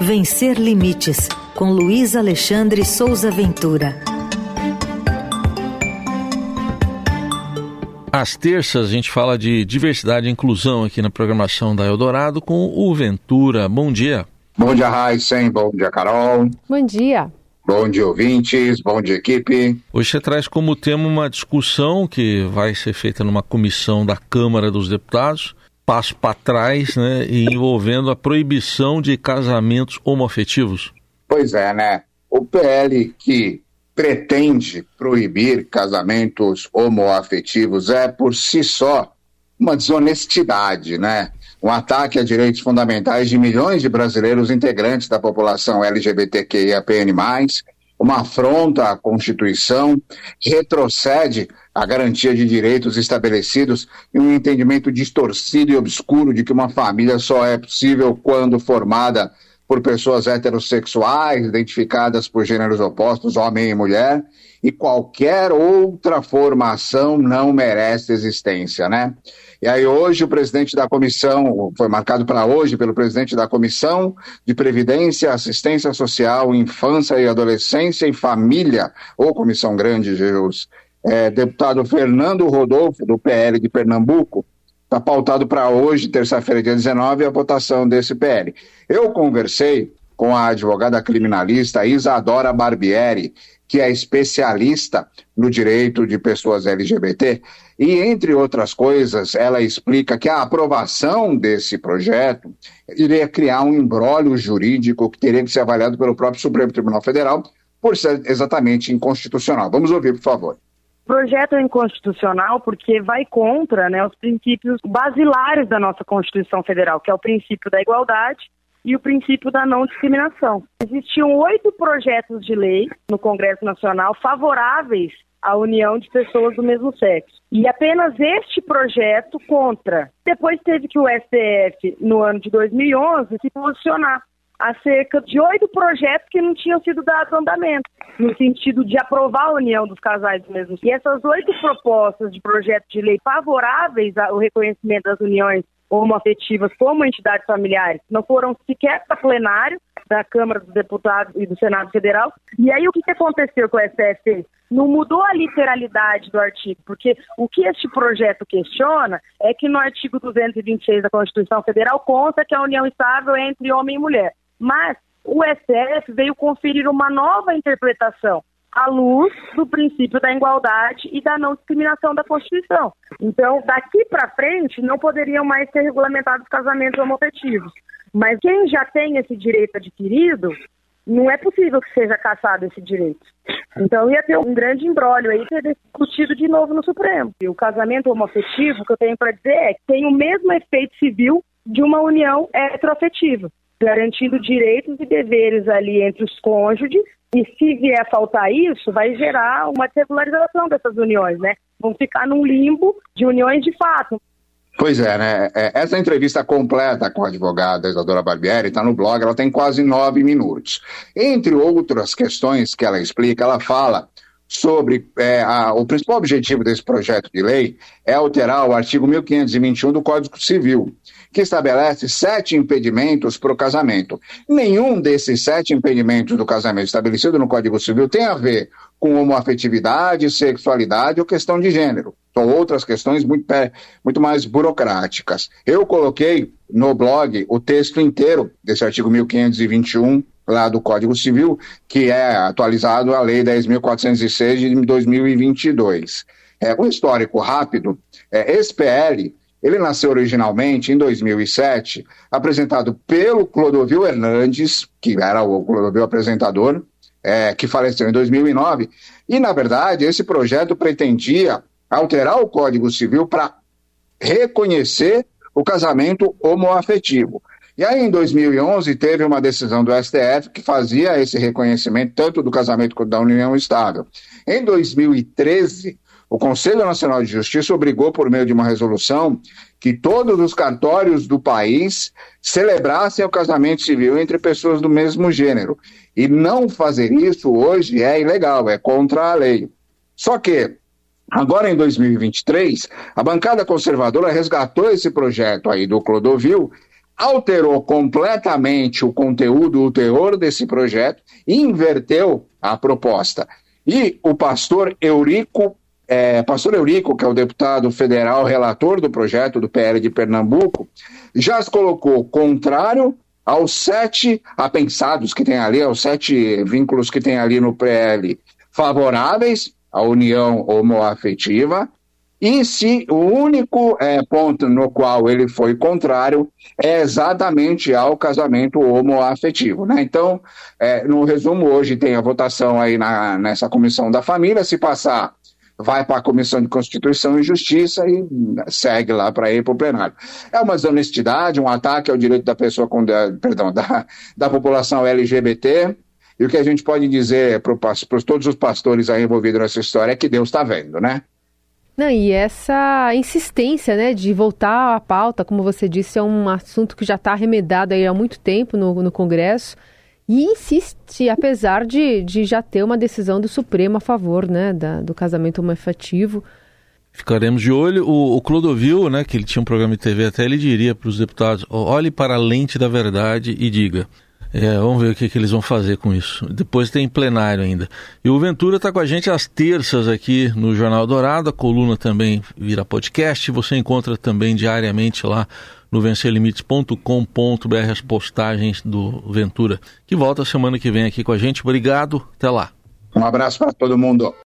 Vencer Limites, com Luiz Alexandre Souza Ventura. Às terças a gente fala de diversidade e inclusão aqui na programação da Eldorado com o Ventura. Bom dia. Bom dia, Raíssen. Bom dia, Carol. Bom dia. Bom dia, ouvintes. Bom dia, equipe. Hoje você traz como tema uma discussão que vai ser feita numa comissão da Câmara dos Deputados passo para trás, né, envolvendo a proibição de casamentos homoafetivos. Pois é, né? O PL que pretende proibir casamentos homoafetivos é por si só uma desonestidade, né? Um ataque a direitos fundamentais de milhões de brasileiros integrantes da população LGBTQIAPN+, uma afronta à Constituição, retrocede a garantia de direitos estabelecidos e um entendimento distorcido e obscuro de que uma família só é possível quando formada por pessoas heterossexuais, identificadas por gêneros opostos, homem e mulher, e qualquer outra formação não merece existência, né? E aí hoje o presidente da comissão, foi marcado para hoje pelo presidente da Comissão de Previdência, Assistência Social, Infância e Adolescência e Família, ou Comissão Grande, Jesus, é, deputado Fernando Rodolfo, do PL de Pernambuco, está pautado para hoje, terça-feira, dia 19, a votação desse PL. Eu conversei com a advogada criminalista Isadora Barbieri, que é especialista no direito de pessoas LGBT, e, entre outras coisas, ela explica que a aprovação desse projeto iria criar um embrólio jurídico que teria que ser avaliado pelo próprio Supremo Tribunal Federal por ser exatamente inconstitucional. Vamos ouvir, por favor. Projeto é inconstitucional porque vai contra né, os princípios basilares da nossa Constituição Federal, que é o princípio da igualdade e o princípio da não discriminação. Existiam oito projetos de lei no Congresso Nacional favoráveis à união de pessoas do mesmo sexo. E apenas este projeto contra. Depois teve que o STF, no ano de 2011, se posicionar acerca de oito projetos que não tinham sido dados andamento, no sentido de aprovar a união dos casais mesmo. E essas oito propostas de projeto de lei favoráveis ao reconhecimento das uniões homoafetivas como entidades familiares não foram sequer para plenário da Câmara dos Deputados e do Senado Federal. E aí o que, que aconteceu com o STF? Não mudou a literalidade do artigo, porque o que este projeto questiona é que no artigo 226 da Constituição Federal consta que a união estável é entre homem e mulher. Mas o STF veio conferir uma nova interpretação à luz do princípio da igualdade e da não discriminação da Constituição. Então, daqui para frente, não poderiam mais ser regulamentados casamentos homoafetivos. Mas quem já tem esse direito adquirido, não é possível que seja cassado esse direito. Então ia ter um grande embrólio aí ser discutido de novo no Supremo. E o casamento homoafetivo, o que eu tenho para dizer é que tem o mesmo efeito civil de uma união heteroafetiva, garantindo direitos e deveres ali entre os cônjuges e se vier a faltar isso, vai gerar uma desregularização dessas uniões, né? Vão ficar num limbo de uniões de fato. Pois é, né? É, essa entrevista completa com a advogada Isadora Barbieri está no blog, ela tem quase nove minutos. Entre outras questões que ela explica, ela fala sobre é, a, o principal objetivo desse projeto de lei é alterar o artigo 1521 do Código Civil, que estabelece sete impedimentos para o casamento. Nenhum desses sete impedimentos do casamento estabelecido no Código Civil tem a ver com homoafetividade, sexualidade ou questão de gênero. São outras questões muito, muito mais burocráticas. Eu coloquei no blog o texto inteiro desse artigo 1521 lá do Código Civil, que é atualizado a Lei 10.406 de 2022. É, um histórico rápido, é, esse PL ele nasceu originalmente em 2007, apresentado pelo Clodovil Hernandes, que era o Clodovil apresentador, é, que faleceu em 2009, e, na verdade, esse projeto pretendia alterar o Código Civil para reconhecer o casamento homoafetivo. E aí, em 2011, teve uma decisão do STF que fazia esse reconhecimento tanto do casamento quanto da união estável. Em 2013, o Conselho Nacional de Justiça obrigou, por meio de uma resolução, que todos os cartórios do país celebrassem o casamento civil entre pessoas do mesmo gênero. E não fazer isso hoje é ilegal, é contra a lei. Só que, agora em 2023, a bancada conservadora resgatou esse projeto aí do Clodovil alterou completamente o conteúdo, o teor desse projeto, inverteu a proposta. E o pastor Eurico, é, pastor Eurico, que é o deputado federal relator do projeto do PL de Pernambuco, já se colocou contrário aos sete apensados que tem ali, aos sete vínculos que tem ali no PL favoráveis à união homoafetiva, e se o único é, ponto no qual ele foi contrário é exatamente ao casamento homoafetivo. Né? Então, é, no resumo, hoje tem a votação aí na, nessa comissão da família, se passar vai para a Comissão de Constituição e Justiça e segue lá para ir para o plenário. É uma desonestidade, um ataque ao direito da pessoa, com, perdão, da, da população LGBT. E o que a gente pode dizer para todos os pastores aí envolvidos nessa história é que Deus está vendo, né? Não, e essa insistência, né, de voltar à pauta, como você disse, é um assunto que já está arremedado aí há muito tempo no, no Congresso e insiste, apesar de, de já ter uma decisão do Supremo a favor, né, da, do casamento homoafetivo. Ficaremos de olho. O, o Clodovil, né, que ele tinha um programa de TV até, ele diria para os deputados, olhe para a lente da verdade e diga, é, vamos ver o que, que, eles vão fazer com isso. Depois tem plenário ainda. E o Ventura está com a gente às terças aqui no Jornal Dourado. A coluna também vira podcast. Você encontra também diariamente lá no vencerlimites.com.br as postagens do Ventura, que volta semana que vem aqui com a gente. Obrigado. Até lá. Um abraço para todo mundo.